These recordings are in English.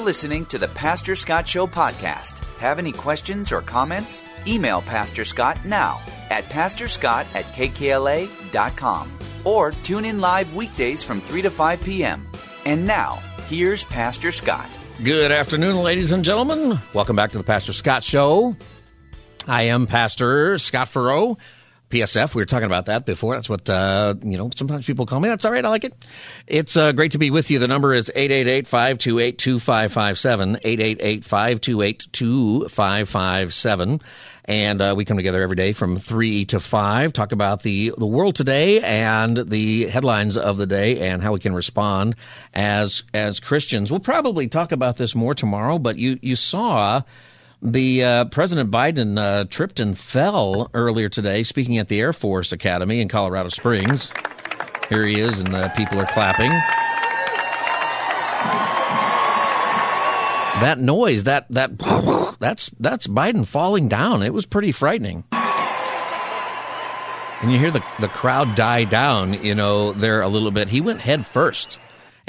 Listening to the Pastor Scott Show podcast. Have any questions or comments? Email Pastor Scott now at pastorscott at kkla.com or tune in live weekdays from 3 to 5 p.m. And now, here's Pastor Scott. Good afternoon, ladies and gentlemen. Welcome back to the Pastor Scott Show. I am Pastor Scott Furrow. PSF. We were talking about that before. That's what, uh, you know, sometimes people call me. That's all right. I like it. It's uh, great to be with you. The number is 888-528-2557, 888-528-2557. And uh, we come together every day from 3 to 5, talk about the, the world today and the headlines of the day and how we can respond as as Christians. We'll probably talk about this more tomorrow, but you, you saw the uh, President Biden uh, tripped and fell earlier today, speaking at the Air Force Academy in Colorado Springs. Here he is, and uh, people are clapping. That noise, that that that's that's Biden falling down. It was pretty frightening. And you hear the the crowd die down, you know, there a little bit. He went head first,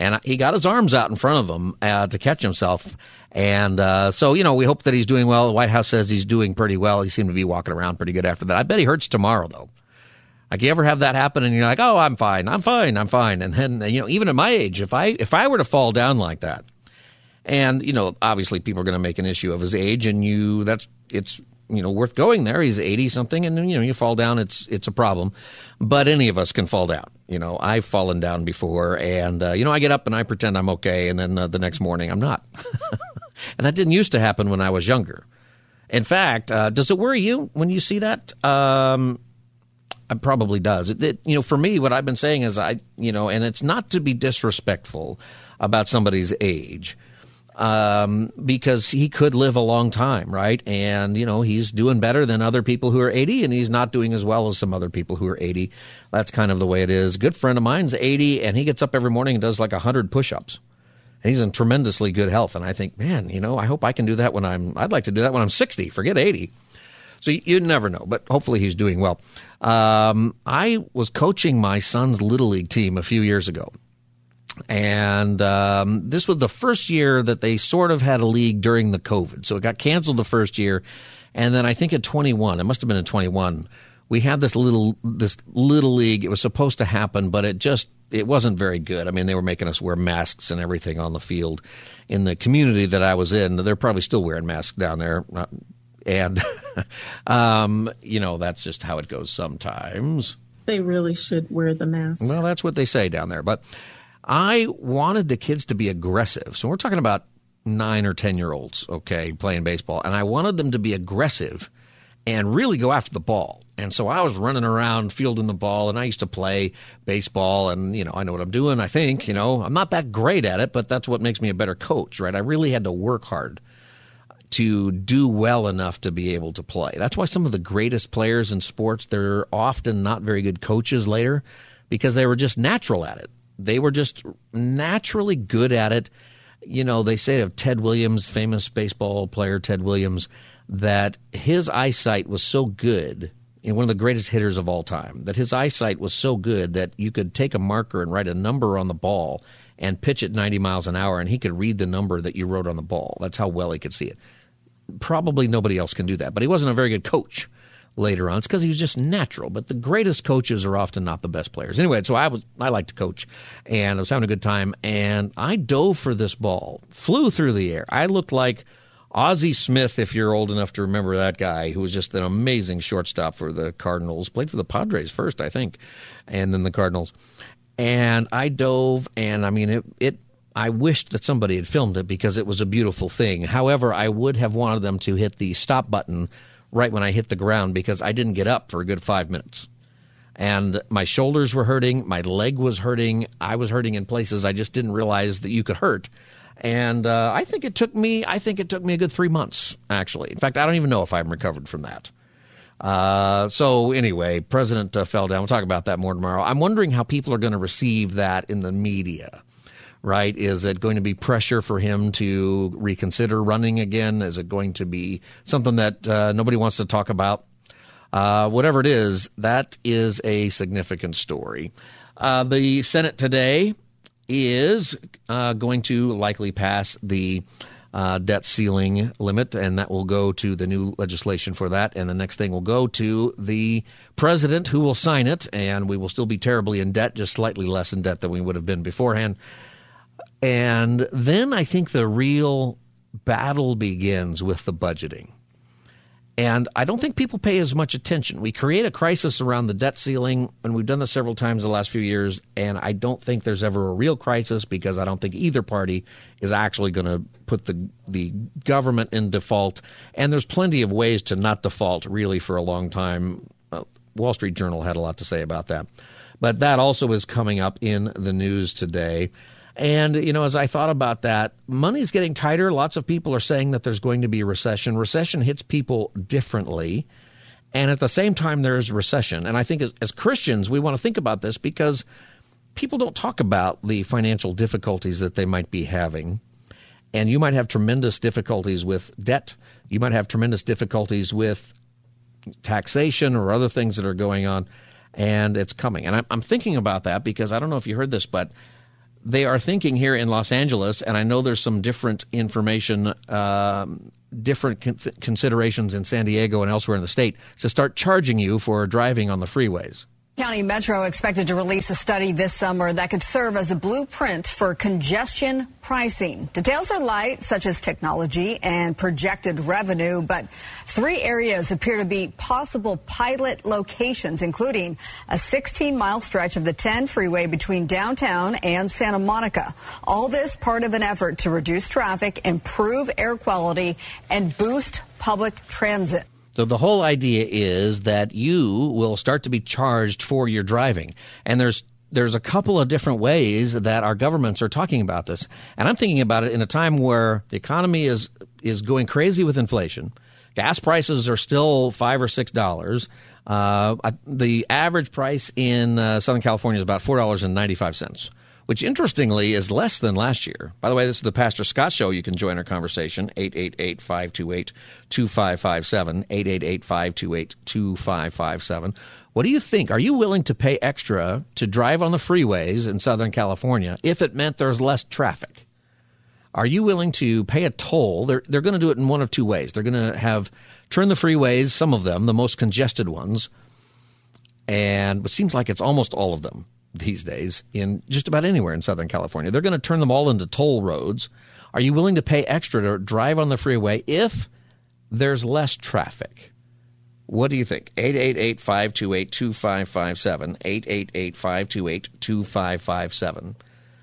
and he got his arms out in front of him uh, to catch himself and uh, so, you know, we hope that he's doing well. The White House says he's doing pretty well. He seemed to be walking around pretty good after that. I bet he hurts tomorrow, though. Like you ever have that happen, and you're like, "Oh, I'm fine, I'm fine, I'm fine," and then you know, even at my age, if I if I were to fall down like that, and you know, obviously people are going to make an issue of his age, and you that's it's you know worth going there. He's eighty something, and you know you fall down, it's it's a problem. But any of us can fall down. You know, I've fallen down before, and uh, you know I get up and I pretend I'm okay, and then uh, the next morning I'm not. And that didn't used to happen when I was younger. In fact, uh, does it worry you when you see that? Um, it probably does. It, it, you know, for me, what I've been saying is I, you know, and it's not to be disrespectful about somebody's age, um, because he could live a long time, right? And you know, he's doing better than other people who are 80, and he's not doing as well as some other people who are 80. That's kind of the way it is. Good friend of mine's 80, and he gets up every morning and does like 100 push-ups And he's in tremendously good health. And I think, man, you know, I hope I can do that when I'm, I'd like to do that when I'm 60, forget 80. So you, you never know, but hopefully he's doing well. Um, I was coaching my son's little league team a few years ago. And um, this was the first year that they sort of had a league during the COVID. So it got canceled the first year. And then I think at 21, it must have been in 21, we had this little this little league. It was supposed to happen, but it just it wasn't very good. I mean, they were making us wear masks and everything on the field. In the community that I was in, they're probably still wearing masks down there. Uh, and um, you know that's just how it goes sometimes. They really should wear the mask. Well, that's what they say down there. But I wanted the kids to be aggressive. So we're talking about nine or ten year olds, okay, playing baseball, and I wanted them to be aggressive and really go after the ball. And so I was running around fielding the ball, and I used to play baseball, and you know I know what I'm doing. I think you know I'm not that great at it, but that's what makes me a better coach, right? I really had to work hard to do well enough to be able to play. That's why some of the greatest players in sports they're often not very good coaches later because they were just natural at it. They were just naturally good at it. You know, they say of Ted Williams, famous baseball player Ted Williams that his eyesight was so good and one of the greatest hitters of all time that his eyesight was so good that you could take a marker and write a number on the ball and pitch it 90 miles an hour and he could read the number that you wrote on the ball. That's how well he could see it. Probably nobody else can do that but he wasn't a very good coach later on it's because he was just natural but the greatest coaches are often not the best players anyway so i was i like to coach and i was having a good time and i dove for this ball flew through the air i looked like Ozzie Smith, if you're old enough to remember that guy, who was just an amazing shortstop for the Cardinals, played for the Padres first, I think, and then the Cardinals. And I dove, and I mean, it, it I wished that somebody had filmed it because it was a beautiful thing. However, I would have wanted them to hit the stop button right when I hit the ground because I didn't get up for a good five minutes. and my shoulders were hurting, my leg was hurting, I was hurting in places I just didn't realize that you could hurt. And uh, I think it took me, I think it took me a good three months, actually. In fact, I don't even know if I'm recovered from that. Uh, so anyway, President uh, fell down. We'll talk about that more tomorrow. I'm wondering how people are going to receive that in the media. Right? Is it going to be pressure for him to reconsider running again? Is it going to be something that uh, nobody wants to talk about? Uh, whatever it is, that is a significant story. Uh, the Senate today is uh, going to likely pass the uh, debt ceiling limit, and that will go to the new legislation for that. And the next thing will go to the president who will sign it, and we will still be terribly in debt, just slightly less in debt than we would have been beforehand. And then I think the real battle begins with the budgeting. And I don't think people pay as much attention. We create a crisis around the debt ceiling, and we've done this several times the last few years. And I don't think there's ever a real crisis because I don't think either party is actually going to put the the government in default. And there's plenty of ways to not default, really, for a long time. Uh, Wall Street Journal had a lot to say about that. But that also is coming up in the news today. And, you know, as I thought about that, money's getting tighter. Lots of people are saying that there's going to be a recession. Recession hits people differently. And at the same time, there's recession. And I think as, as Christians, we want to think about this because people don't talk about the financial difficulties that they might be having. And you might have tremendous difficulties with debt. You might have tremendous difficulties with taxation or other things that are going on. And it's coming. And I'm, I'm thinking about that because I don't know if you heard this, but they are thinking here in Los Angeles, and I know there's some different information, um, different con- considerations in San Diego and elsewhere in the state to start charging you for driving on the freeways. County Metro expected to release a study this summer that could serve as a blueprint for congestion pricing. Details are light, such as technology and projected revenue, but three areas appear to be possible pilot locations, including a 16 mile stretch of the 10 freeway between downtown and Santa Monica. All this part of an effort to reduce traffic, improve air quality, and boost public transit. So the whole idea is that you will start to be charged for your driving. And there's there's a couple of different ways that our governments are talking about this. And I'm thinking about it in a time where the economy is is going crazy with inflation. Gas prices are still 5 or 6 dollars. Uh, the average price in uh, Southern California is about $4.95 which interestingly is less than last year. By the way, this is the Pastor Scott Show. You can join our conversation, 888-528-2557, 888-528-2557. What do you think? Are you willing to pay extra to drive on the freeways in Southern California if it meant there's less traffic? Are you willing to pay a toll? They're, they're going to do it in one of two ways. They're going to have turn the freeways, some of them, the most congested ones, and it seems like it's almost all of them these days in just about anywhere in Southern California. They're going to turn them all into toll roads. Are you willing to pay extra to drive on the freeway if there's less traffic? What do you think? 888 528 2557. 888 528 2557.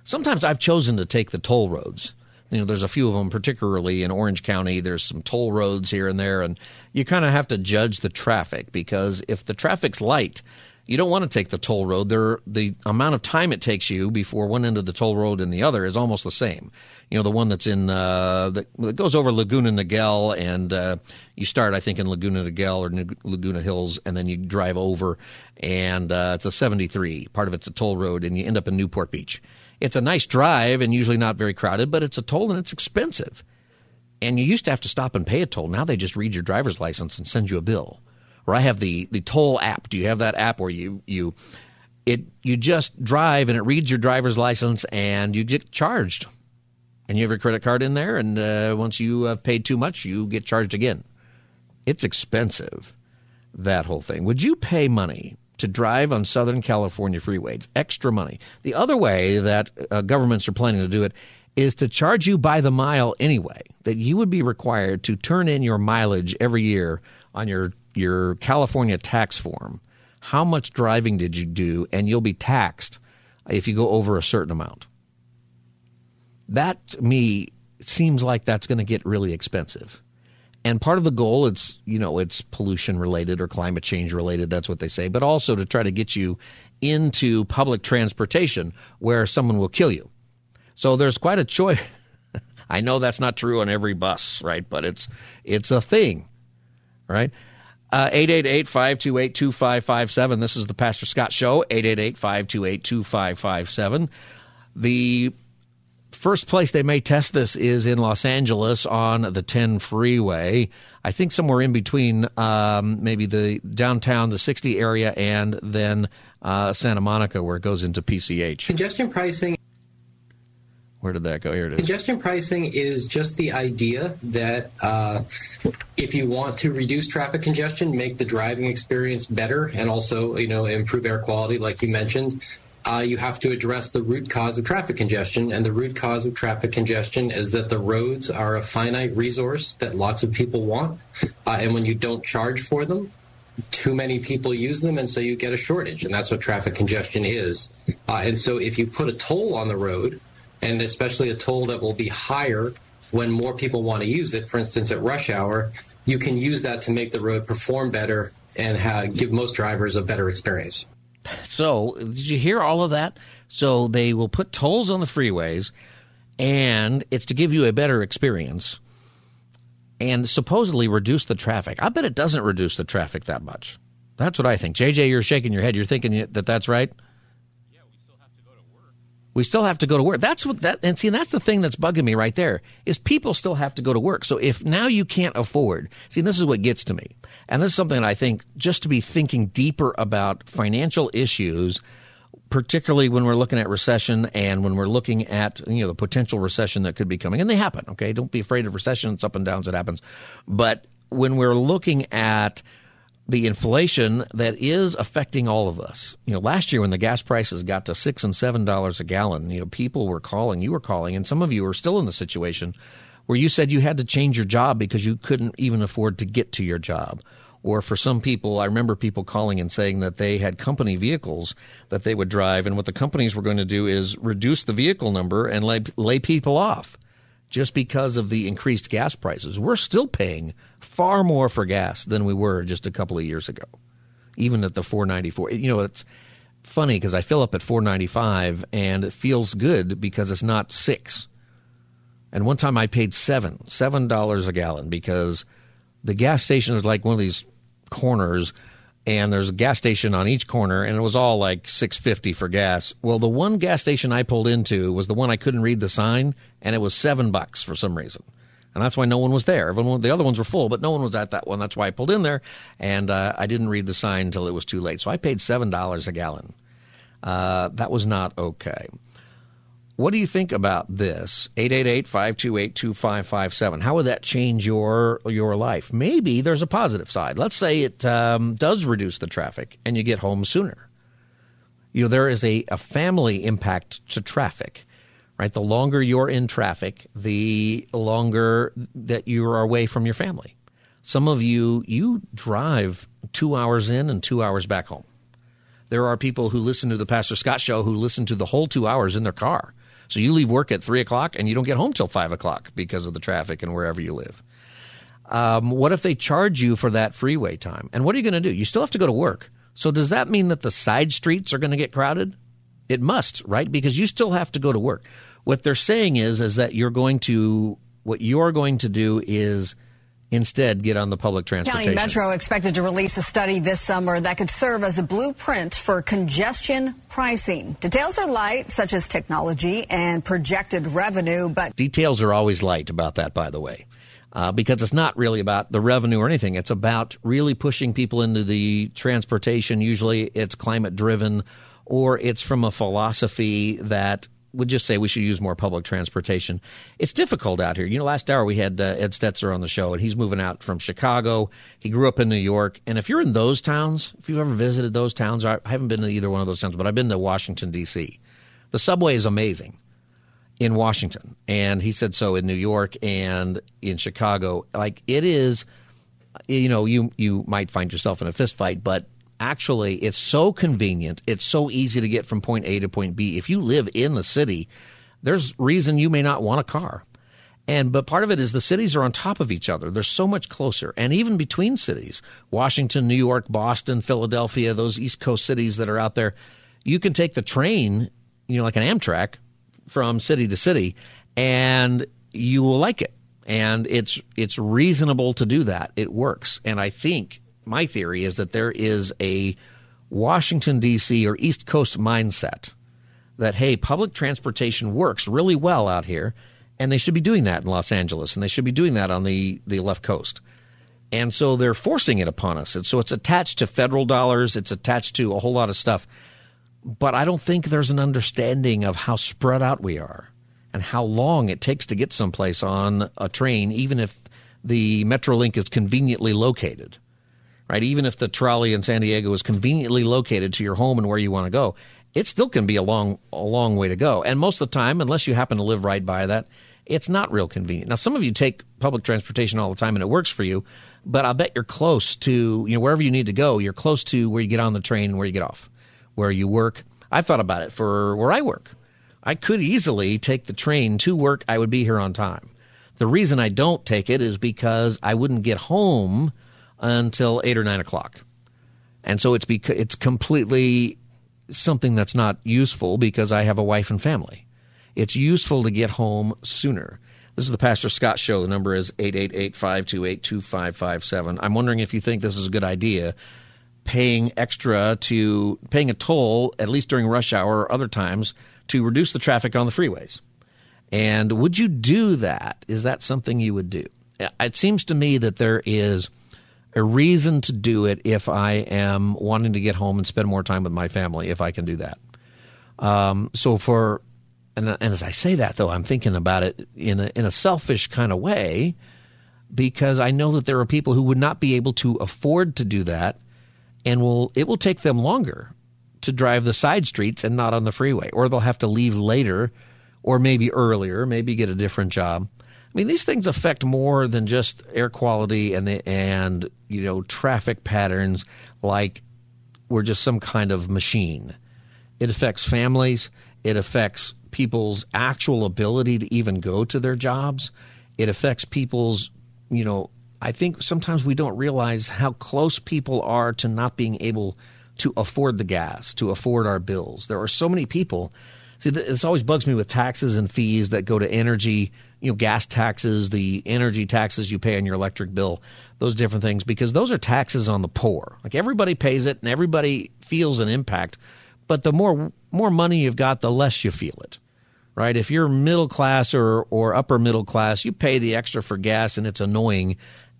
Sometimes I've chosen to take the toll roads. You know, there's a few of them, particularly in Orange County. There's some toll roads here and there, and you kind of have to judge the traffic because if the traffic's light, you don't want to take the toll road. There, the amount of time it takes you before one end of the toll road and the other is almost the same. You know, the one that's in uh, that, that goes over Laguna Niguel, and uh, you start, I think, in Laguna Niguel or Laguna Hills, and then you drive over, and uh, it's a 73. Part of it's a toll road, and you end up in Newport Beach. It's a nice drive and usually not very crowded, but it's a toll and it's expensive. And you used to have to stop and pay a toll. Now they just read your driver's license and send you a bill or I have the the toll app. Do you have that app where you you it you just drive and it reads your driver's license and you get charged, and you have your credit card in there, and uh, once you have paid too much, you get charged again. It's expensive, that whole thing. Would you pay money to drive on Southern California freeways? Extra money. The other way that uh, governments are planning to do it is to charge you by the mile anyway. That you would be required to turn in your mileage every year on your your California tax form how much driving did you do, and you'll be taxed if you go over a certain amount. That to me seems like that's going to get really expensive. And part of the goal, it's you know, it's pollution related or climate change related. That's what they say, but also to try to get you into public transportation where someone will kill you. So there's quite a choice. I know that's not true on every bus, right? But it's it's a thing, right? Uh, 888-528-2557. This is the Pastor Scott Show, 888-528-2557. The first place they may test this is in Los Angeles on the 10 freeway. I think somewhere in between um, maybe the downtown, the 60 area, and then uh, Santa Monica, where it goes into PCH. Congestion pricing. Where did that go? Here it is. Congestion pricing is just the idea that uh, if you want to reduce traffic congestion, make the driving experience better, and also you know improve air quality, like you mentioned, uh, you have to address the root cause of traffic congestion. And the root cause of traffic congestion is that the roads are a finite resource that lots of people want. Uh, and when you don't charge for them, too many people use them. And so you get a shortage. And that's what traffic congestion is. Uh, and so if you put a toll on the road, and especially a toll that will be higher when more people want to use it, for instance, at rush hour, you can use that to make the road perform better and have, give most drivers a better experience. So, did you hear all of that? So, they will put tolls on the freeways, and it's to give you a better experience and supposedly reduce the traffic. I bet it doesn't reduce the traffic that much. That's what I think. JJ, you're shaking your head. You're thinking that that's right? We still have to go to work. That's what that and see, and that's the thing that's bugging me right there is people still have to go to work. So if now you can't afford, see, this is what gets to me, and this is something I think just to be thinking deeper about financial issues, particularly when we're looking at recession and when we're looking at you know the potential recession that could be coming, and they happen. Okay, don't be afraid of recession; it's up and downs, it happens. But when we're looking at the inflation that is affecting all of us. You know, last year when the gas prices got to six and seven dollars a gallon, you know, people were calling, you were calling, and some of you are still in the situation where you said you had to change your job because you couldn't even afford to get to your job. Or for some people, I remember people calling and saying that they had company vehicles that they would drive, and what the companies were going to do is reduce the vehicle number and lay, lay people off just because of the increased gas prices. We're still paying far more for gas than we were just a couple of years ago, even at the 494. You know, it's funny because I fill up at 495 and it feels good because it's not six. And one time I paid seven, seven dollars a gallon because the gas station is like one of these corners and there's a gas station on each corner and it was all like 650 for gas well the one gas station i pulled into was the one i couldn't read the sign and it was seven bucks for some reason and that's why no one was there Everyone, the other ones were full but no one was at that one that's why i pulled in there and uh, i didn't read the sign until it was too late so i paid seven dollars a gallon uh, that was not okay what do you think about this? 888-528-2557. How would that change your your life? Maybe there's a positive side. Let's say it um, does reduce the traffic and you get home sooner. You know, there is a, a family impact to traffic, right? The longer you're in traffic, the longer that you are away from your family. Some of you, you drive two hours in and two hours back home. There are people who listen to the Pastor Scott show who listen to the whole two hours in their car so you leave work at three o'clock and you don't get home till five o'clock because of the traffic and wherever you live. Um, what if they charge you for that freeway time? And what are you going to do? You still have to go to work. So does that mean that the side streets are going to get crowded? It must, right? Because you still have to go to work. What they're saying is, is that you're going to, what you're going to do is instead get on the public transportation. County Metro expected to release a study this summer that could serve as a blueprint for congestion pricing. Details are light, such as technology and projected revenue, but details are always light about that, by the way. Uh, because it's not really about the revenue or anything. It's about really pushing people into the transportation. Usually it's climate driven or it's from a philosophy that would just say we should use more public transportation. It's difficult out here. You know, last hour we had uh, Ed Stetzer on the show, and he's moving out from Chicago. He grew up in New York, and if you're in those towns, if you've ever visited those towns, I haven't been to either one of those towns, but I've been to Washington D.C. The subway is amazing in Washington, and he said so in New York and in Chicago. Like it is, you know, you you might find yourself in a fist fight, but actually it's so convenient. It's so easy to get from point A to point B. If you live in the city, there's reason you may not want a car. And but part of it is the cities are on top of each other. They're so much closer. And even between cities, Washington, New York, Boston, Philadelphia, those East Coast cities that are out there, you can take the train, you know, like an Amtrak from city to city and you will like it. And it's it's reasonable to do that. It works. And I think my theory is that there is a Washington D.C. or East Coast mindset that hey, public transportation works really well out here and they should be doing that in Los Angeles, and they should be doing that on the, the left coast. And so they're forcing it upon us. And so it's attached to federal dollars, it's attached to a whole lot of stuff. But I don't think there's an understanding of how spread out we are and how long it takes to get someplace on a train, even if the Metrolink is conveniently located. Right? Even if the trolley in San Diego is conveniently located to your home and where you want to go, it still can be a long, a long way to go. And most of the time, unless you happen to live right by that, it's not real convenient. Now, some of you take public transportation all the time and it works for you, but I'll bet you're close to, you know, wherever you need to go, you're close to where you get on the train and where you get off, where you work. I've thought about it for where I work. I could easily take the train to work. I would be here on time. The reason I don't take it is because I wouldn't get home until eight or nine o'clock. And so it's it's completely something that's not useful because I have a wife and family it's useful to get home sooner. This is the Pastor Scott Show. The number is 888 528 2557. I'm wondering if you think this is a good idea, paying extra to, paying a toll, at least during rush hour or other times, to reduce the traffic on the freeways. And would you do that? Is that something you would do? It seems to me that there is a reason to do it if I am wanting to get home and spend more time with my family, if I can do that. Um, so for and, and as I say that, though, I'm thinking about it in a, in a selfish kind of way because I know that there are people who would not be able to afford to do that and will it will take them longer to drive the side streets and not on the freeway or they'll have to leave later or maybe earlier maybe get a different job mean these things affect more than just air quality and the, and you know traffic patterns like we're just some kind of machine it affects families it affects people's actual ability to even go to their jobs. It affects people's, you know, I think sometimes we don't realize how close people are to not being able to afford the gas, to afford our bills. There are so many people. See, this always bugs me with taxes and fees that go to energy, you know, gas taxes, the energy taxes you pay on your electric bill, those different things, because those are taxes on the poor. Like everybody pays it and everybody feels an impact but the more more money you've got, the less you feel it. Right? If you're middle class or or upper middle class, you pay the extra for gas and it's annoying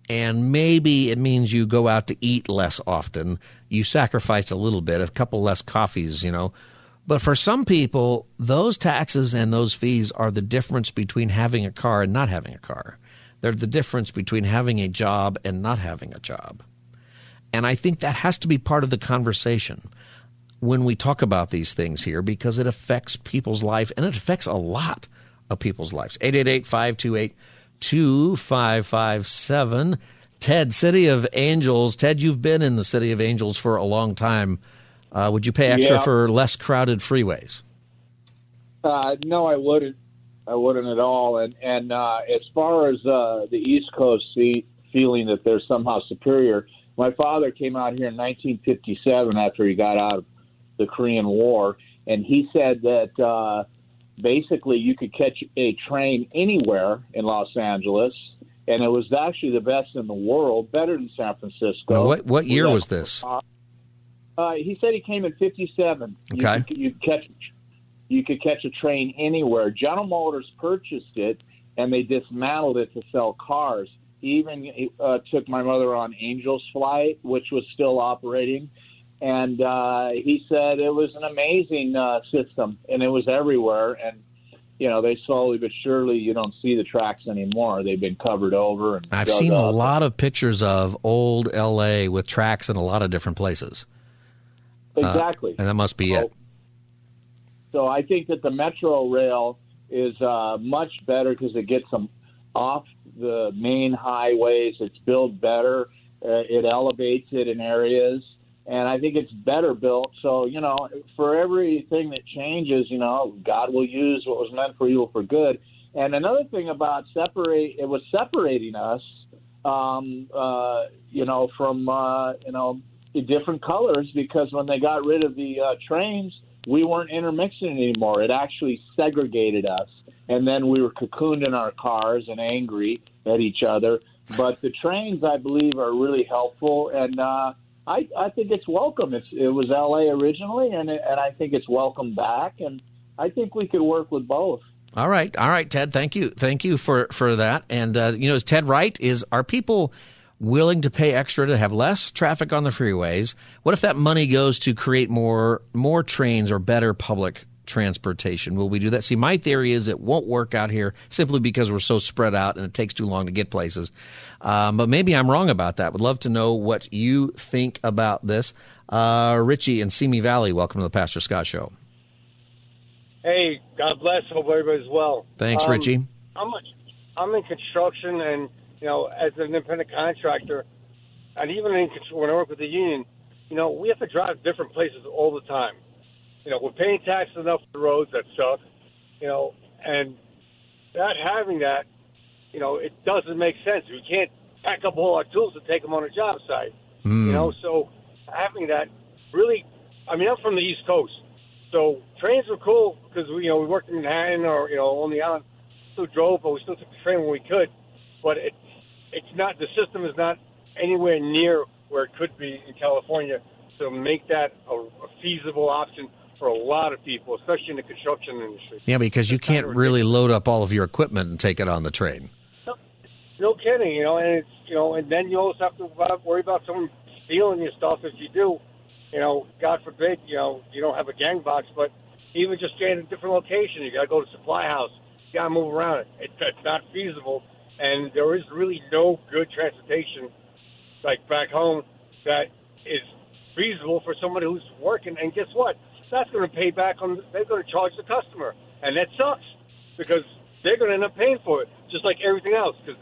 and maybe it means you go out to eat less often. You sacrifice a little bit, a couple less coffees, you know. But for some people, those taxes and those fees are the difference between having a car and not having a car. They're the difference between having a job and not having a job. And I think that has to be part of the conversation when we talk about these things here because it affects people's life and it affects a lot of people's lives. 888-528-2557. Ted, City of Angels. Ted, you've been in the City of Angels for a long time. Uh, would you pay extra yeah. for less crowded freeways? Uh, no, I wouldn't. I wouldn't at all. And and uh, as far as uh, the East Coast see, feeling that they're somehow superior, my father came out here in 1957 after he got out of the Korean War, and he said that uh, basically you could catch a train anywhere in Los Angeles, and it was actually the best in the world, better than San Francisco. Now, what what year was this? Uh, he said he came in '57. Okay, you could, catch you could catch a train anywhere. General Motors purchased it, and they dismantled it to sell cars. He even uh, took my mother on Angel's flight, which was still operating and uh, he said it was an amazing uh, system, and it was everywhere. And you know, they slowly but surely you don't see the tracks anymore. They've been covered over. And I've seen a lot of pictures of old L.A. with tracks in a lot of different places. Exactly, uh, and that must be so, it. So I think that the Metro Rail is uh, much better because it gets them off the main highways. It's built better. Uh, it elevates it in areas and I think it's better built. So you know, for everything that changes, you know, God will use what was meant for evil for good. And another thing about separate, it was separating us, um, uh, you know, from uh, you know different colors because when they got rid of the uh, trains, we weren't intermixing anymore. It actually segregated us, and then we were cocooned in our cars and angry at each other. But the trains, I believe, are really helpful, and uh, I, I think it's welcome. It's, it was L.A. originally, and it, and I think it's welcome back, and I think we could work with both. All right, all right, Ted. Thank you, thank you for for that. And uh, you know, is Ted right? Is are people willing to pay extra to have less traffic on the freeways? What if that money goes to create more more trains or better public transportation? Will we do that? See, my theory is it won't work out here simply because we're so spread out and it takes too long to get places. Um, but maybe I'm wrong about that. Would love to know what you think about this. Uh, Richie in Simi Valley, welcome to the Pastor Scott Show. Hey, God bless. Hope everybody's well. Thanks, um, Richie. I'm I'm in construction, and you know, as an independent contractor, and even in, when I work with the union, you know, we have to drive different places all the time. You know, we're paying taxes enough for the roads that suck. You know, and not having that, you know, it doesn't make sense. We can't pack up all our tools to take them on a job site. Mm. You know, so having that really, I mean, I'm from the East Coast. So trains were cool because we, you know, we worked in Manhattan or you know on the island. Still drove, but we still took the train when we could. But it, it's not the system is not anywhere near where it could be in California. So make that a, a feasible option for a lot of people, especially in the construction industry. Yeah, because you can't really load up all of your equipment and take it on the train. No, no kidding, you know, and it's you know, and then you also have to worry about someone stealing your stuff if you do you know, God forbid, you know, you don't have a gang box, but even just getting a different location, you got to go to supply house, you got to move around it. It's not feasible, and there is really no good transportation, like back home, that is feasible for somebody who's working. And guess what? That's going to pay back on. They're going to charge the customer, and that sucks because they're going to end up paying for it, just like everything else. Because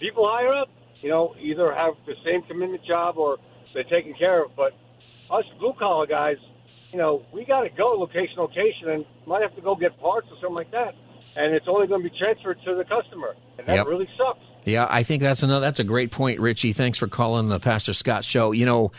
people higher up, you know, either have the same commitment job or they're taken care of, but us blue collar guys, you know, we got to go location location and might have to go get parts or something like that, and it's only going to be transferred to the customer, and that Yep. really sucks. Yeah, I think that's another. That's a great point, Richie. Thanks for calling the Pastor Scott Show. You know,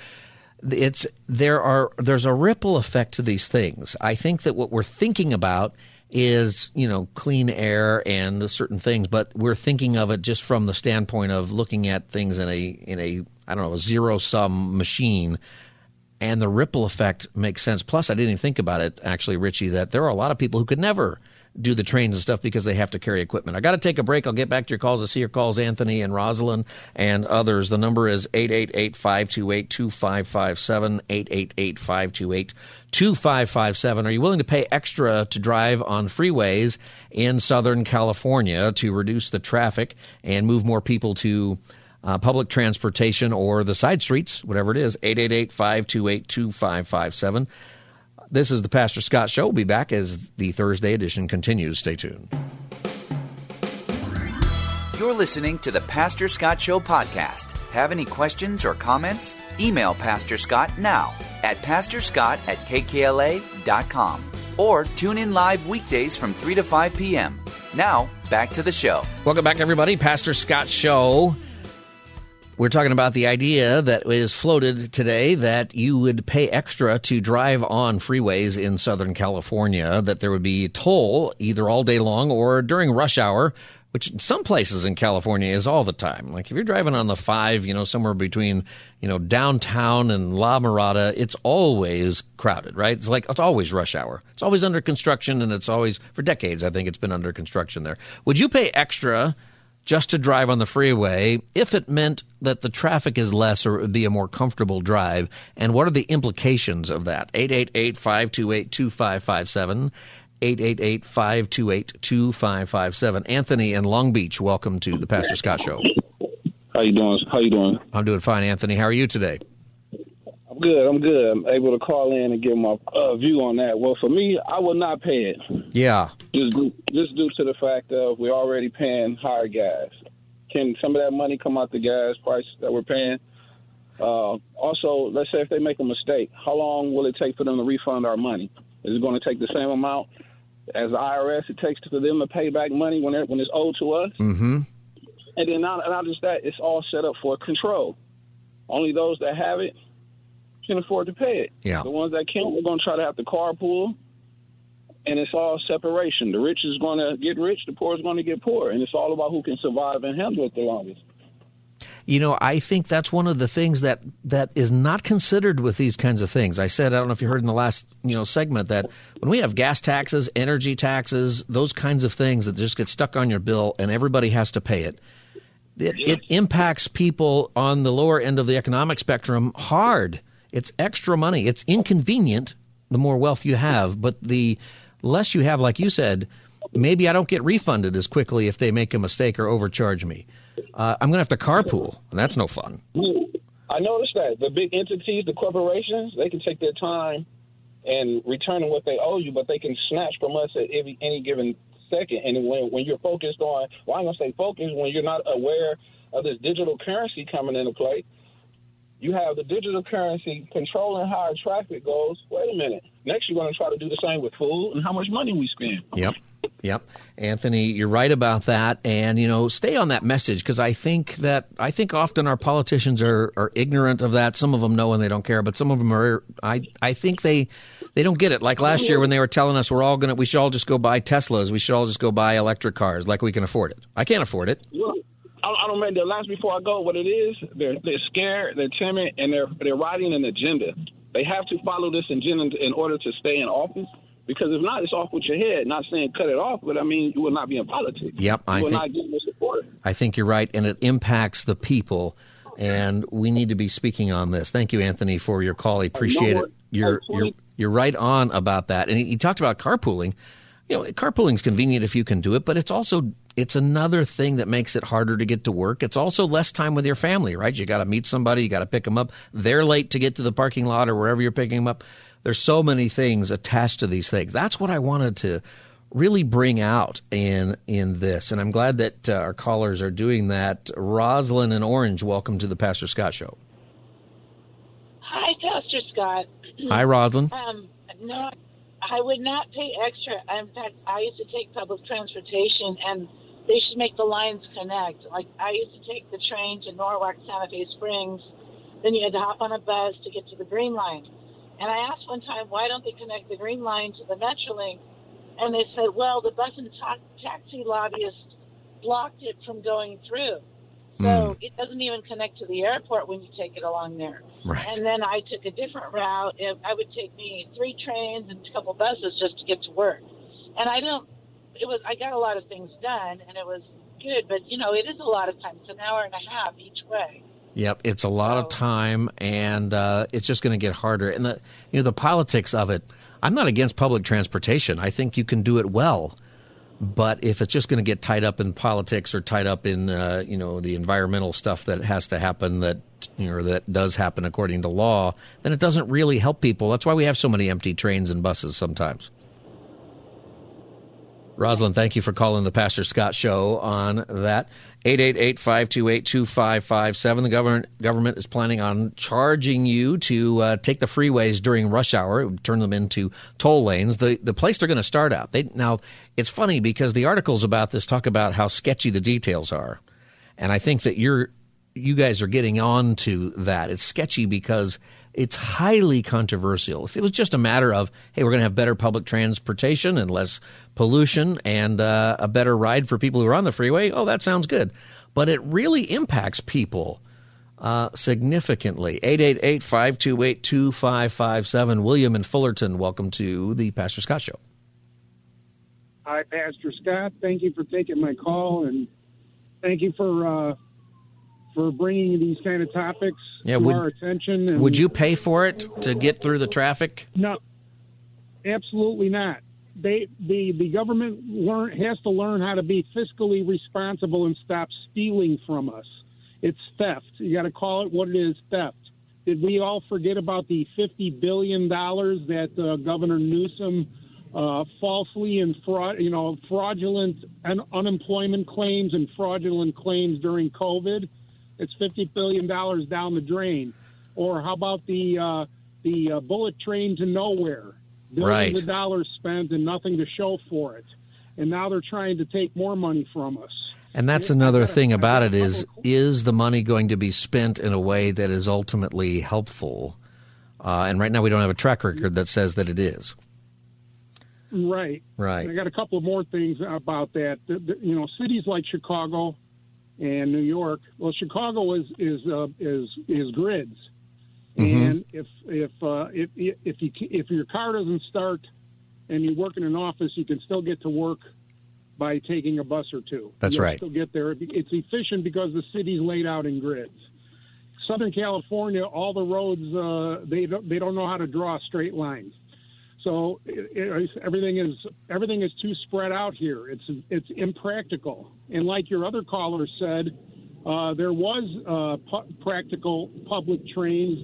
it's there are there's a ripple effect to these things. I think that what we're thinking about is you know clean air and certain things, but we're thinking of it just from the standpoint of looking at things in a in a I don't know a zero sum machine. And the ripple effect makes sense. Plus, I didn't even think about it, actually, Richie, that there are a lot of people who could never do the trains and stuff because they have to carry equipment. I got to take a break. I'll get back to your calls. I see your calls, Anthony and Rosalind and others. The number is 888-528-2557, 888-528-2557. Are you willing to pay extra to drive on freeways in Southern California to reduce the traffic and move more people to uh, public transportation or the side streets, whatever it is, 888-528-2557. This is the Pastor Scott Show. We'll be back as the Thursday edition continues. Stay tuned. You're listening to the Pastor Scott Show podcast. Have any questions or comments? Email Pastor Scott now at pastorscott at kkla.com or tune in live weekdays from 3 to 5 p.m. Now, back to the show. Welcome back, everybody. Pastor Scott Show. We're talking about the idea that is floated today that you would pay extra to drive on freeways in Southern California, that there would be toll either all day long or during rush hour, which in some places in California is all the time. Like if you're driving on the five, you know, somewhere between, you know, downtown and La Mirada, it's always crowded, right? It's like, it's always rush hour. It's always under construction and it's always, for decades, I think it's been under construction there. Would you pay extra just to drive on the freeway if it meant that the traffic is less or it would be a more comfortable drive? And what are the implications of that? 888 528 2557. 888 528 2557. Anthony in Long Beach, welcome to the Pastor Scott Show. How you doing? How you doing? I'm doing fine, Anthony. How are you today? I'm good. I'm good. I'm able to call in and give my uh, view on that. Well, for me, I will not pay it. Yeah. Just due, just due to the fact of we're already paying higher gas. Can some of that money come out the gas price that we're paying? Uh, also, let's say if they make a mistake, how long will it take for them to refund our money? Is it going to take the same amount, as the IRS, it takes for them to pay back money when when it's owed to us. Mm-hmm. And then not, not just that, it's all set up for control. Only those that have it can afford to pay it. Yeah. The ones that can't, we're going to try to have to carpool. And it's all separation. The rich is going to get rich, the poor is going to get poor. And it's all about who can survive and handle it the longest. You know, I think that's one of the things that that is not considered with these kinds of things. I said, I don't know if you heard in the last you know segment that when we have gas taxes, energy taxes, those kinds of things that just get stuck on your bill and everybody has to pay it, it, it impacts people on the lower end of the economic spectrum hard. It's extra money. It's inconvenient the more wealth you have, but the less you have, like you said, maybe I don't get refunded as quickly if they make a mistake or overcharge me. Uh, I'm going to have to carpool, and that's no fun. I noticed that the big entities, the corporations, they can take their time and return what they owe you, but they can snatch from us at every, any given second. And when when you're focused on, well, I'm gonna say focused when you're not aware of this digital currency coming into play. You have the digital currency controlling how our traffic goes. Wait a minute. Next, you're going to try to do the same with food and how much money we spend. Yep. Yep. Anthony, you're right about that. And, you know, stay on that message because I think that, I think often our politicians are, are ignorant of that. Some of them know and they don't care, but some of them are, I, I think they, they don't get it. Like last year when they were telling us we're all going to, we should all just go buy Teslas. We should all just go buy electric cars like we can afford it. I can't afford it. I, don't mean the last before I go. What it is, they're they're scared, they're timid, and they're they're writing an agenda. They have to follow this agenda in order to stay in office. Because if not, it's off with your head. Not saying cut it off, but I mean you will not be in politics. Yep, you I think not get the support. I think you're right, and it impacts the people. And we need to be speaking on this. Thank you, Anthony, for your call. I appreciate it. You're you're you're right on about that. And he talked about carpooling. You know, carpooling is convenient if you can do it, but it's also it's another thing that makes it harder to get to work. It's also less time with your family, right? You got to meet somebody, you got to pick them up. They're late to get to the parking lot or wherever you're picking them up. There's so many things attached to these things. That's what I wanted to really bring out in in this, and I'm glad that uh, our callers are doing that. Roslyn and Orange, welcome to the Pastor Scott Show. Hi, Pastor Scott. Hi, Roslyn. Um, no, I would not pay extra. In fact, I used to take public transportation, and they should make the lines connect. Like I used to take the train to Norwalk, Santa Fe Springs. Then you had to hop on a bus to get to the Green Line. And I asked one time, why don't they connect the Green Line to the Metrolink? And they said, well, the bus and ta- taxi lobbyists blocked it from going through. So Mm. it doesn't even connect to the airport when you take it along there. Right. And then I took a different route. It, I would take me three trains and a couple buses just to get to work. And I don't. It was. I got a lot of things done, and it was good. But you know, it is a lot of time. It's an hour and a half each way. Yep, it's a lot of time, and uh, it's just going to get harder. And the you know the politics of it. I'm not against public transportation. I think you can do it well, but if it's just going to get tied up in politics or tied up in uh, you know the environmental stuff that has to happen that you know that does happen according to law, then it doesn't really help people. That's why we have so many empty trains and buses sometimes. Rosalind, thank you for calling the Pastor Scott Show on that. 888-528-2557. The government government is planning on charging you to uh, take the freeways during rush hour, turn them into toll lanes. The the place they're going to start out. They now it's funny because the articles about this talk about how sketchy the details are, and I think that you're you guys are getting on to that. It's sketchy because it's highly controversial. If it was just a matter of, hey, we're going to have better public transportation and less pollution and uh, a better ride for people who are on the freeway, oh, that sounds good. But it really impacts people uh, significantly. 888 528 2557. William in Fullerton, welcome to the Pastor Scott Show. Hi, Pastor Scott. Thank you for taking my call, and thank you for uh, for bringing these kind of topics Yeah, to would- our attention. And Would you pay for it to get through the traffic? No, absolutely not. They the the government learn has to learn how to be fiscally responsible and stop stealing from us. It's theft. You got to call it what it is, theft. Did we all forget about the fifty billion dollars that uh, Governor Newsom uh, falsely and fraud, you know, fraudulent un- unemployment claims and fraudulent claims during COVID? It's fifty billion dollars down the drain. Or how about the uh, the uh, bullet train to nowhere? billions Right. of dollars spent and nothing to show for it. And now they're trying to take more money from us. And that's another thing about it is is the money going to be spent in a way that is ultimately helpful? Uh, and right now we don't have a track record that says that it is. Right. Right. And I got a couple of more things about that. You know, cities like Chicago and New York. Well, Chicago is is uh, is is grids, and if if uh, if if you if your car doesn't start and you work in an office, you can still get to work by taking a bus or two. That's You'll right. Still get there. It's efficient because the city's laid out in grids. Southern California, all the roads uh, they don't they don't know how to draw straight lines. So it, it, everything is everything is too spread out here. It's it's impractical. And like your other caller said, uh, there was uh, pu- practical public trains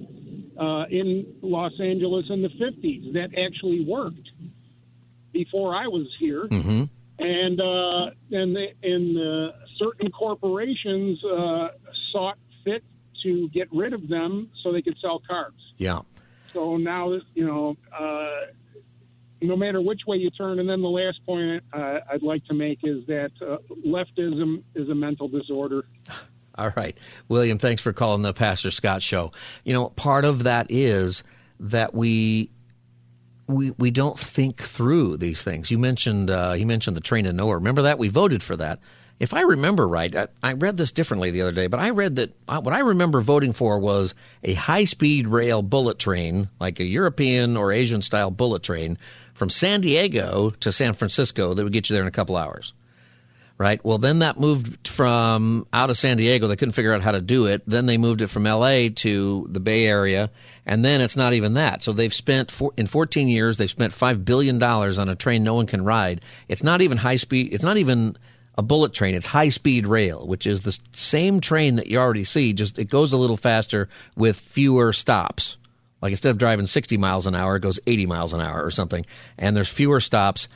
uh, in Los Angeles in the 50s that actually worked before I was here. Mm-hmm. And uh, and the, and uh, certain corporations uh, sought fit to get rid of them so they could sell cars. Yeah. So now, you know, uh, no matter which way you turn, and then the last point uh, I'd like to make is that uh, leftism is a mental disorder. All right. William, thanks for calling the Pastor Scott show. You know, part of that is that we we we don't think through these things. You mentioned uh, you mentioned the train to nowhere. Remember that we voted for that. If I remember right, I, I read this differently the other day, but I read that uh, what I remember voting for was a high speed rail bullet train, like a European or Asian style bullet train, from San Diego to San Francisco that would get you there in a couple hours right? Well, then that moved from out of San Diego. They couldn't figure out how to do it. Then they moved it from L.A. to the Bay Area, and then it's not even that. So they've spent four, in 14 years, they've spent five billion dollars on a train no one can ride. It's not even high speed. It's not even a bullet train. It's high speed rail, which is the same train that you already see. Just it goes a little faster with fewer stops. Like instead of driving 60 miles an hour, it goes 80 miles an hour or something, and there's fewer stops.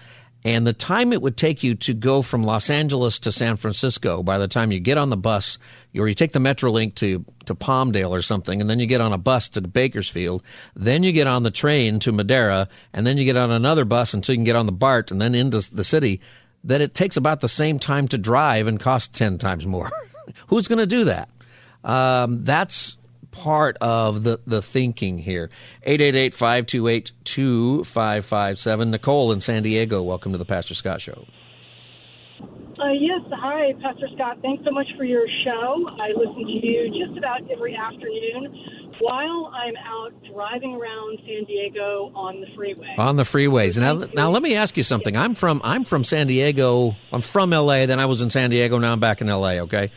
And the time it would take you to go from Los Angeles to San Francisco by the time you get on the bus, or you take the Metrolink to, to Palmdale or something, and then you get on a bus to Bakersfield, then you get on the train to Madera, and then you get on another bus until you can get on the BART and then into the city, that it takes about the same time to drive and costs 10 times more. Who's going to do that? Um, that's part of the, the thinking here. 888-528-2557. Nicole in San Diego, welcome to the Pastor Scott Show. Uh, yes, hi, Pastor Scott. Thanks so much for your show. I listen to you just about every afternoon while I'm out driving around San Diego on the freeway. On the freeways. Now, now let me ask you something. I'm from I'm from San Diego. I'm from LA. Then I was in San Diego. Now I'm back in LA. Okay.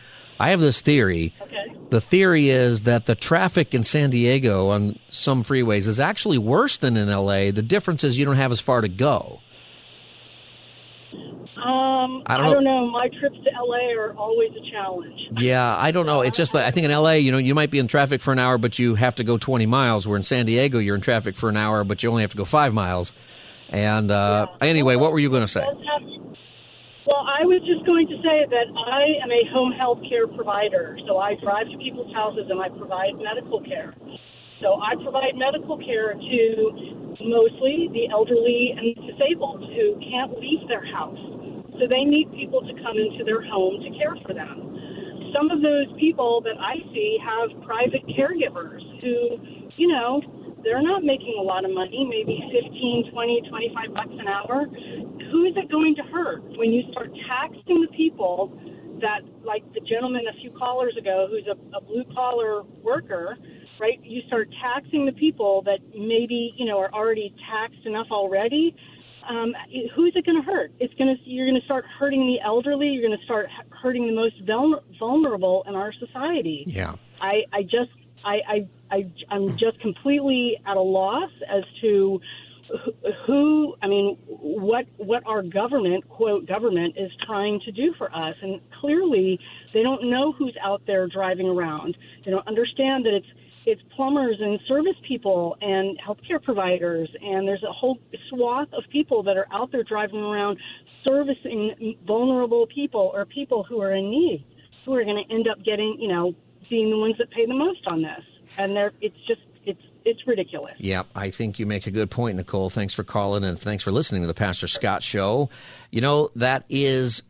I have this theory. Okay. The theory is that the traffic in San Diego on some freeways is actually worse than in LA. The difference is you don't have as far to go. Um, I I don't don't, know- know. My trips to LA are always a challenge. Yeah, I don't know. It's just that I think in LA, you know, you might be in traffic for an hour, but you have to go 20 miles. Where in San Diego, you're in traffic for an hour, but you only have to go five miles. And uh, anyway, what were you going to say? Well, I was just going to say that I am a home health care provider. So I drive to people's houses and I provide medical care. So I provide medical care to mostly the elderly and disabled who can't leave their house. So they need people to come into their home to care for them. Some of those people that I see have private caregivers who, you know, they're not making a lot of money, maybe 15, 20, 25 bucks an hour. Who is it going to hurt when you start taxing the people that, like the gentleman a few callers ago who's a, a blue collar worker, right? You start taxing the people that maybe, you know, are already taxed enough already. Um, who's it going to hurt? It's going to you're going to start hurting the elderly. You're going to start hurting the most vulnerable in our society. Yeah. I, I just I, I I I'm just completely at a loss as to who- I mean what what our government quote government is trying to do for us. And clearly they don't know who's out there driving around. They don't understand that it's it's plumbers and service people and healthcare providers. And there's a whole swath of people that are out there driving around servicing vulnerable people or people who are in need who are going to end up getting you know being the ones that pay the most on this and it's just it's it's ridiculous. Yeah, I think you make a good point, Nicole. Thanks for calling and thanks for listening to the Pastor Scott Show. You know that is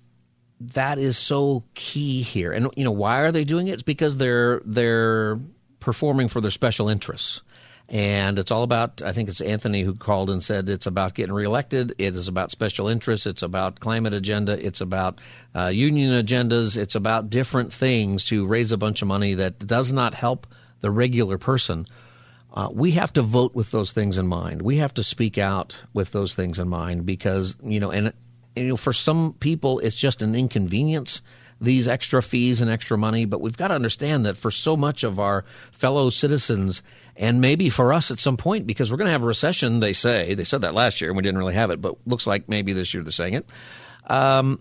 that is so key here, and you know why are they doing it? It's because they're they're performing for their special interests. And it's all about, I think it's Anthony who called and said it's about getting reelected. It is about special interests. It's about climate agenda. It's about uh, union agendas. It's about different things to raise a bunch of money that does not help the regular person. Uh, we have to vote with those things in mind. We have to speak out with those things in mind because, you know, and, and you know, for some people, it's just an inconvenience these extra fees and extra money, but we've got to understand that for so much of our fellow citizens, and maybe for us at some point, because we're going to have a recession, they say. They said that last year, and we didn't really have it, but looks like maybe this year they're saying it. Um,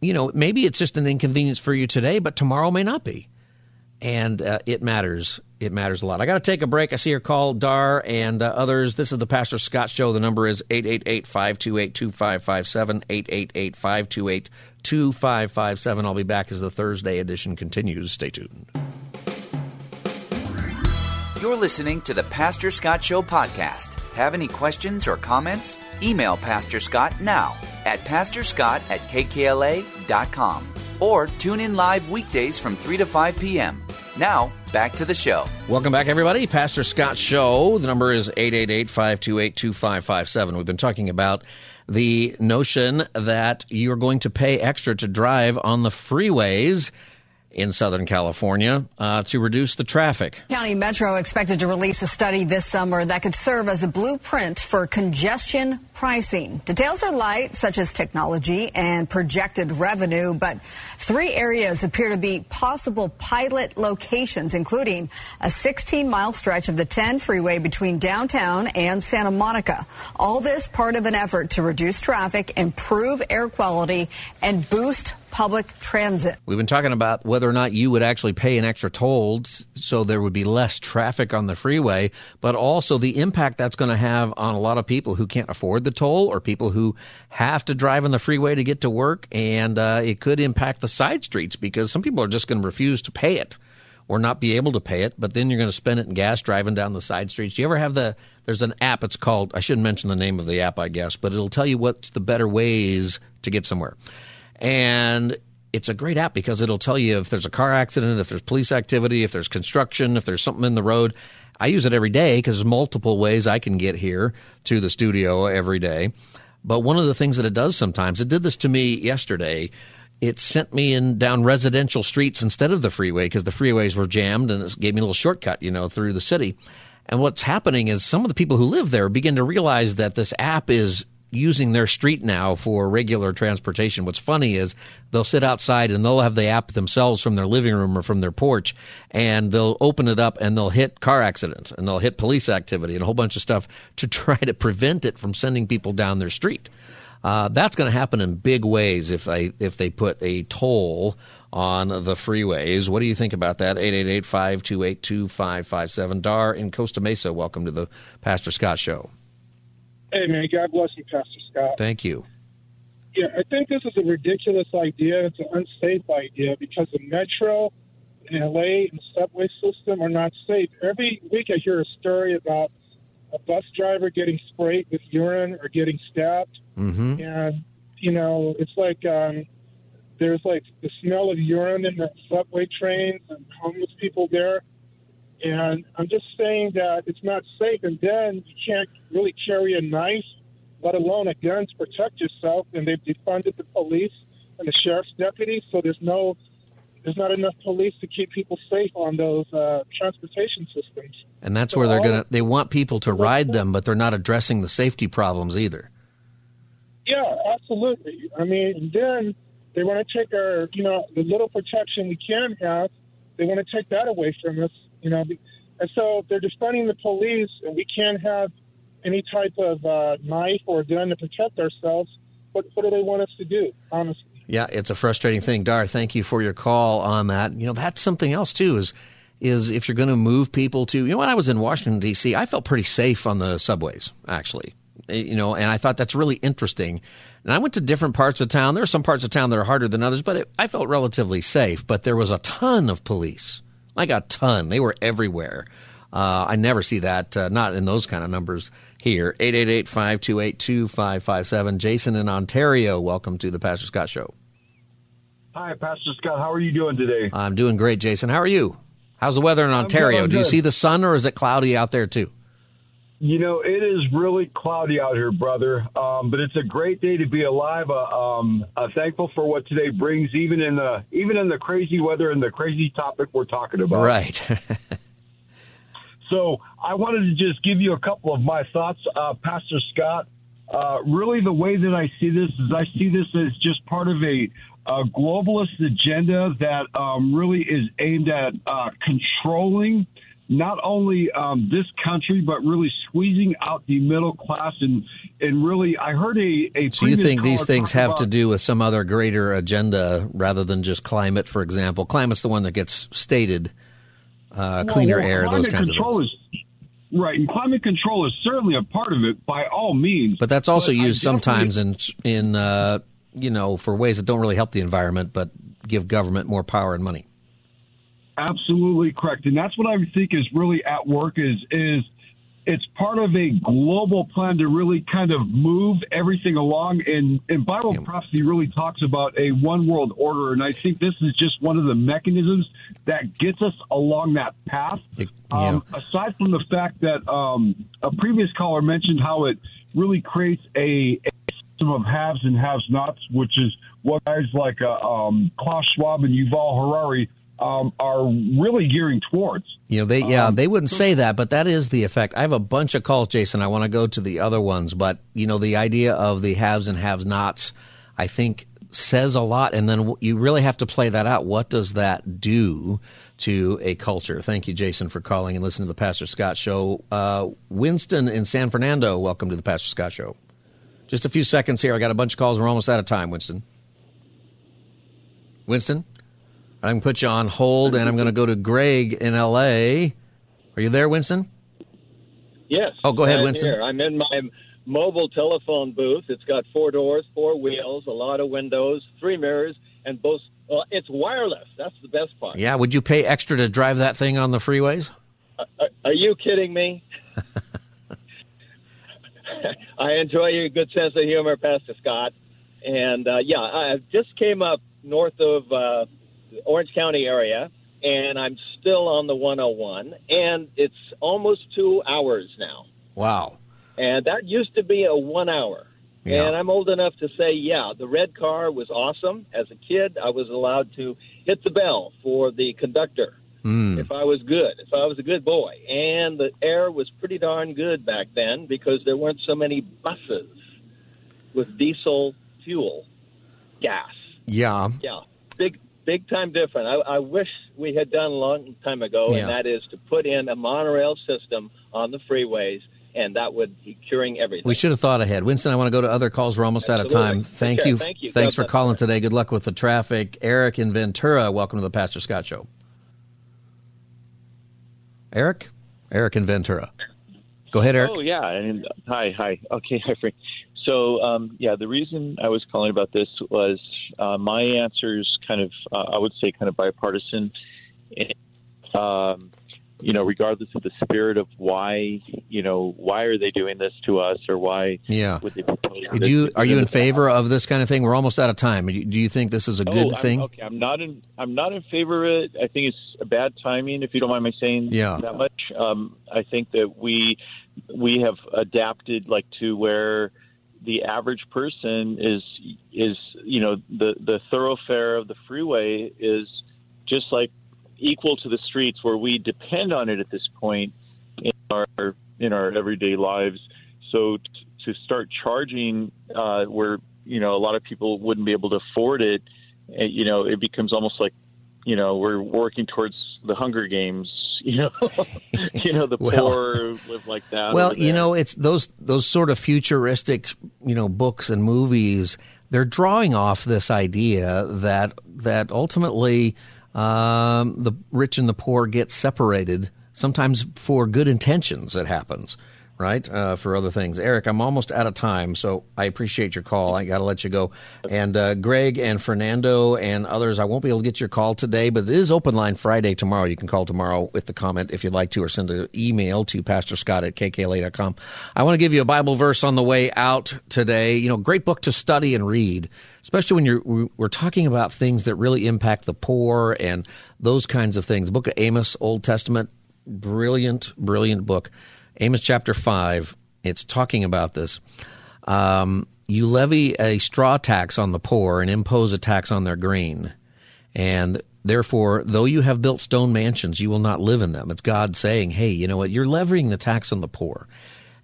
you know, maybe it's just an inconvenience for you today, but tomorrow may not be. And uh, it matters. It matters a lot. I got to take a break. I see your call, Dar, and uh, others. This is the Pastor Scott Show. The number is 888 528 2557. 888 528 2557. I'll be back as the Thursday edition continues. Stay tuned. You're listening to the Pastor Scott Show podcast. Have any questions or comments? Email Pastor Scott now at pastorscott at kkla.com or tune in live weekdays from 3 to 5 p.m. Now, back to the show. Welcome back, everybody. Pastor Scott Show. The number is 888 528 2557. We've been talking about the notion that you're going to pay extra to drive on the freeways in Southern California uh, to reduce the traffic. County Metro expected to release a study this summer that could serve as a blueprint for congestion pricing. Details are light, such as technology and projected revenue, but three areas appear to be possible pilot locations, including a 16 mile stretch of the 10 freeway between downtown and Santa Monica. All this part of an effort to reduce traffic, improve air quality, and boost public transit. We've been talking about whether or not you would actually pay an extra toll so there would be less traffic on the freeway, but also the impact that's going to have on a lot of people who can't afford the toll or people who have to drive on the freeway to get to work. And uh, it could impact the side streets because some people are just going to refuse to pay it or not be able to pay it, but then you're going to spend it in gas driving down the side streets. Do you ever have the, there's an app, it's called, I shouldn't mention the name of the app, I guess, but it'll tell you what's the better ways to get somewhere. And it's a great app because it'll tell you if there's a car accident, if there's police activity, if there's construction, if there's something in the road. I use it every day because there's multiple ways I can get here to the studio every day. But one of the things that it does sometimes, it did this to me yesterday. It sent me in down residential streets instead of the freeway because the freeways were jammed and it gave me a little shortcut, you know, through the city. And what's happening is some of the people who live there begin to realize that this app is using their street now for regular transportation. What's funny is they'll sit outside and they'll have the app themselves from their living room or from their porch and they'll open it up and they'll hit car accidents and they'll hit police activity and a whole bunch of stuff to try to prevent it from sending people down their street. Uh, that's going to happen in big ways if they if they put a toll on the freeways. What do you think about that? 888-528-2557. Dar in Costa Mesa, welcome to the Pastor Scott Show. Hey, man, God bless you, Pastor Scott. Thank you. Yeah, I think this is a ridiculous idea. It's an unsafe idea because the metro in LA and the subway system are not safe. Every week I hear a story about a bus driver getting sprayed with urine or getting stabbed. Mm-hmm. And, you know, it's like um, there's like the smell of urine in the subway trains and homeless people there. And I'm just saying that it's not safe. And then you can't really carry a knife, let alone a gun to protect yourself. And they've defunded the police and the sheriff's deputies, so there's no, there's not enough police to keep people safe on those uh, transportation systems. And that's So where they're gonna. They want people to ride them, but they're not addressing the safety problems either. Yeah, absolutely. I mean, then they want to take our, you know, the little protection we can have. They want to take that away from us, you know. And so they're defunding the police, and we can't have any type of uh, knife or gun to protect ourselves. What, what do they want us to do? Honestly. Yeah, it's a frustrating thing. Dar, thank you for your call on that. You know, that's something else too. Is is if you're going to move people to, you know, when I was in Washington D.C., I felt pretty safe on the subways, actually. Eh, You know, and I thought that's really interesting. And I went to different parts of town. There are some parts of town that are harder than others, but it, I felt relatively safe. But there was a ton of police, like a ton. They were everywhere. Uh, I never see that, uh, not in those kind of numbers here. 888-528-2557. Jason in Ontario, welcome to the Pastor Scott Show. Hi, Pastor Scott. How are you doing today? I'm doing great, Jason. How are you? How's the weather in Ontario? I'm Do you see the sun or is it cloudy out there too? You know, it is really cloudy out here, brother. Um, but it's a great day to be alive. Uh, um, uh, thankful for what today brings, even in the even in the crazy weather and the crazy topic we're talking about. Right. So I wanted to just give you a couple of my thoughts, uh, Pastor Scott. Uh, really, the way that I see this is I see this as just part of a, a globalist agenda that um, really is aimed at uh, controlling not only um, this country but really squeezing out the middle class and and really I heard a a So you think these things have to do with some other greater agenda rather than just climate, for example? Climate's the one that gets stated, uh, Well, cleaner well, air, those kinds of things. Is, right, and climate control is certainly a part of it by all means. But that's also But used sometimes in in uh, you know for ways that don't really help the environment, but give government more power and money. Absolutely correct, and that's what I think is really at work. Is is it's part of a global plan to really kind of move everything along. And, and Bible prophecy really talks about a one world order, and I think this is just one of the mechanisms that gets us along that path. Um, aside from the fact that um, a previous caller mentioned how it really creates a, a system of haves and have-nots, which is what guys like uh, um, Klaus Schwab and Yuval Harari um, are really gearing towards. You know, they yeah, Um, they wouldn't say that, but that is the effect. I have a bunch of calls, Jason. I want to go to the other ones, but you know, the idea of the haves and have-nots, I think says a lot and then you really have to play that out. What does that do to a culture? Thank you, Jason, for calling and listening to the Pastor Scott show. Uh, Winston in San Fernando, welcome to the Pastor Scott show. Just a few seconds here. I got a bunch of calls. We're almost out of time, Winston. Winston? I'm going to put you on hold, and I'm going to go to Greg in L.A. Are you there, Winston? Yes. Oh, go ahead, I'm Winston. Here. I'm in my mobile telephone booth. It's got four doors, four wheels, a lot of windows, three mirrors, and both. Well, it's wireless. That's the best part. Yeah, would you pay extra to drive that thing on the freeways? Are, are you kidding me? I enjoy your good sense of humor, Pastor Scott. And uh, yeah, I just came up north of uh, Orange County area, and I'm still on the 101, and it's almost two hours now. Wow. And that used to be a one hour. Yeah. And I'm old enough to say, yeah, the red car was awesome. As a kid, I was allowed to hit the bell for the conductor Mm. if I was good, if I was a good boy. And the air was pretty darn good back then because there weren't so many buses with diesel fuel gas. Yeah. Yeah, big big time different. I, I wish we had done a long time ago, Yeah. and that is to put in a monorail system on the freeways, and that would be curing everything. We should have thought ahead. Winston, I want to go to other calls. We're almost out of time. Thank Okay, you. thank you. Thanks God for calling today. Good luck with the traffic. Eric in Ventura, welcome to the Pastor Scott Show. Eric? Eric in Ventura. Go ahead, Eric. Oh yeah, and hi, hi. Okay, hi, Frank. So um, yeah, the reason I was calling about this was uh, my answers kind of, uh, I would say, kind of bipartisan. Um, you know, regardless of the spirit of why, you know, why are they doing this to us, or why Yeah. would they propose? This? you are you in favor of this kind of thing? We're almost out of time. Do you- do you think this is a good oh, I'm- thing? okay, I'm not in. I'm not in favor of it. I think it's a bad timing. If you don't mind my saying Yeah. that much, um, I think that we we have adapted like to where the average person is is you know the the thoroughfare of the freeway is just like equal to the streets where we depend on it at this point in our in our everyday lives. So to start charging uh, where you know a lot of people wouldn't be able to afford it, eh, you know, it becomes almost like you know we're working towards the Hunger Games. You know, you know the Well- poor live like that. Well, you know, it's those those sort of futuristic, you know, books and movies. They're drawing off this idea that that ultimately um, the rich and the poor get separated. Sometimes for good intentions, it happens. Right? Uh, for other things. Eric, I'm almost out of time, so I appreciate your call. I got to let you go. And uh, Greg and Fernando and others, I won't be able to get your call today, but it is open line Friday tomorrow. You can call tomorrow with the comment if you'd like to, or send an email to Pastor Scott at kkla.com. I want to give you a Bible verse on the way out today. You know, great book to study and read, especially when you're we're talking about things that really impact the poor and those kinds of things. Book of Amos, Old Testament, brilliant, brilliant book. Amos chapter 5, it's talking about this. Um, you levy a straw tax on the poor and impose a tax on their grain. And therefore, though you have built stone mansions, you will not live in them. It's God saying, hey, you know what? You're levying the tax on the poor.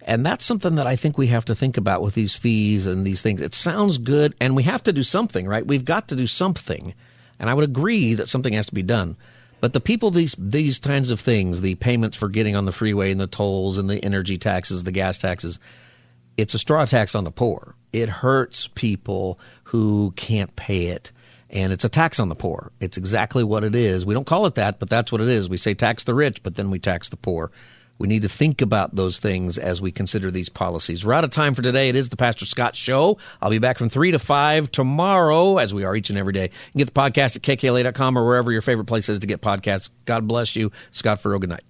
And that's something that I think we have to think about with these fees and these things. It sounds good, and we have to do something, right? We've got to do something. And I would agree that something has to be done. But the people these these kinds of things, the payments for getting on the freeway and the tolls and the energy taxes, the gas taxes, it's a straw tax on the poor. It hurts people who can't pay it. And it's a tax on the poor. It's exactly what it is. We don't call it that, but that's what it is. We say tax the rich, but then we tax the poor. We need to think about those things as we consider these policies. We're out of time for today. It is the Pastor Scott Show. I'll be back from 3 to 5 tomorrow, as we are each and every day. You can get the podcast at kkla.com or wherever your favorite place is to get podcasts. God bless you. Scott Furrow, good night.